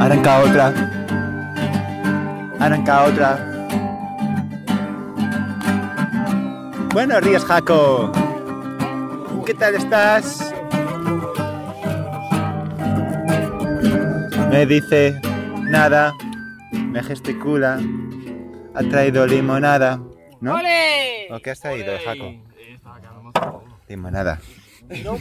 Arranca otra. Arranca otra. Buenos días, Jaco. ¿Qué tal estás? Me dice nada, me gesticula, ha traído limonada, ¿no? ¿O qué has traído, Jaco? Limonada. No,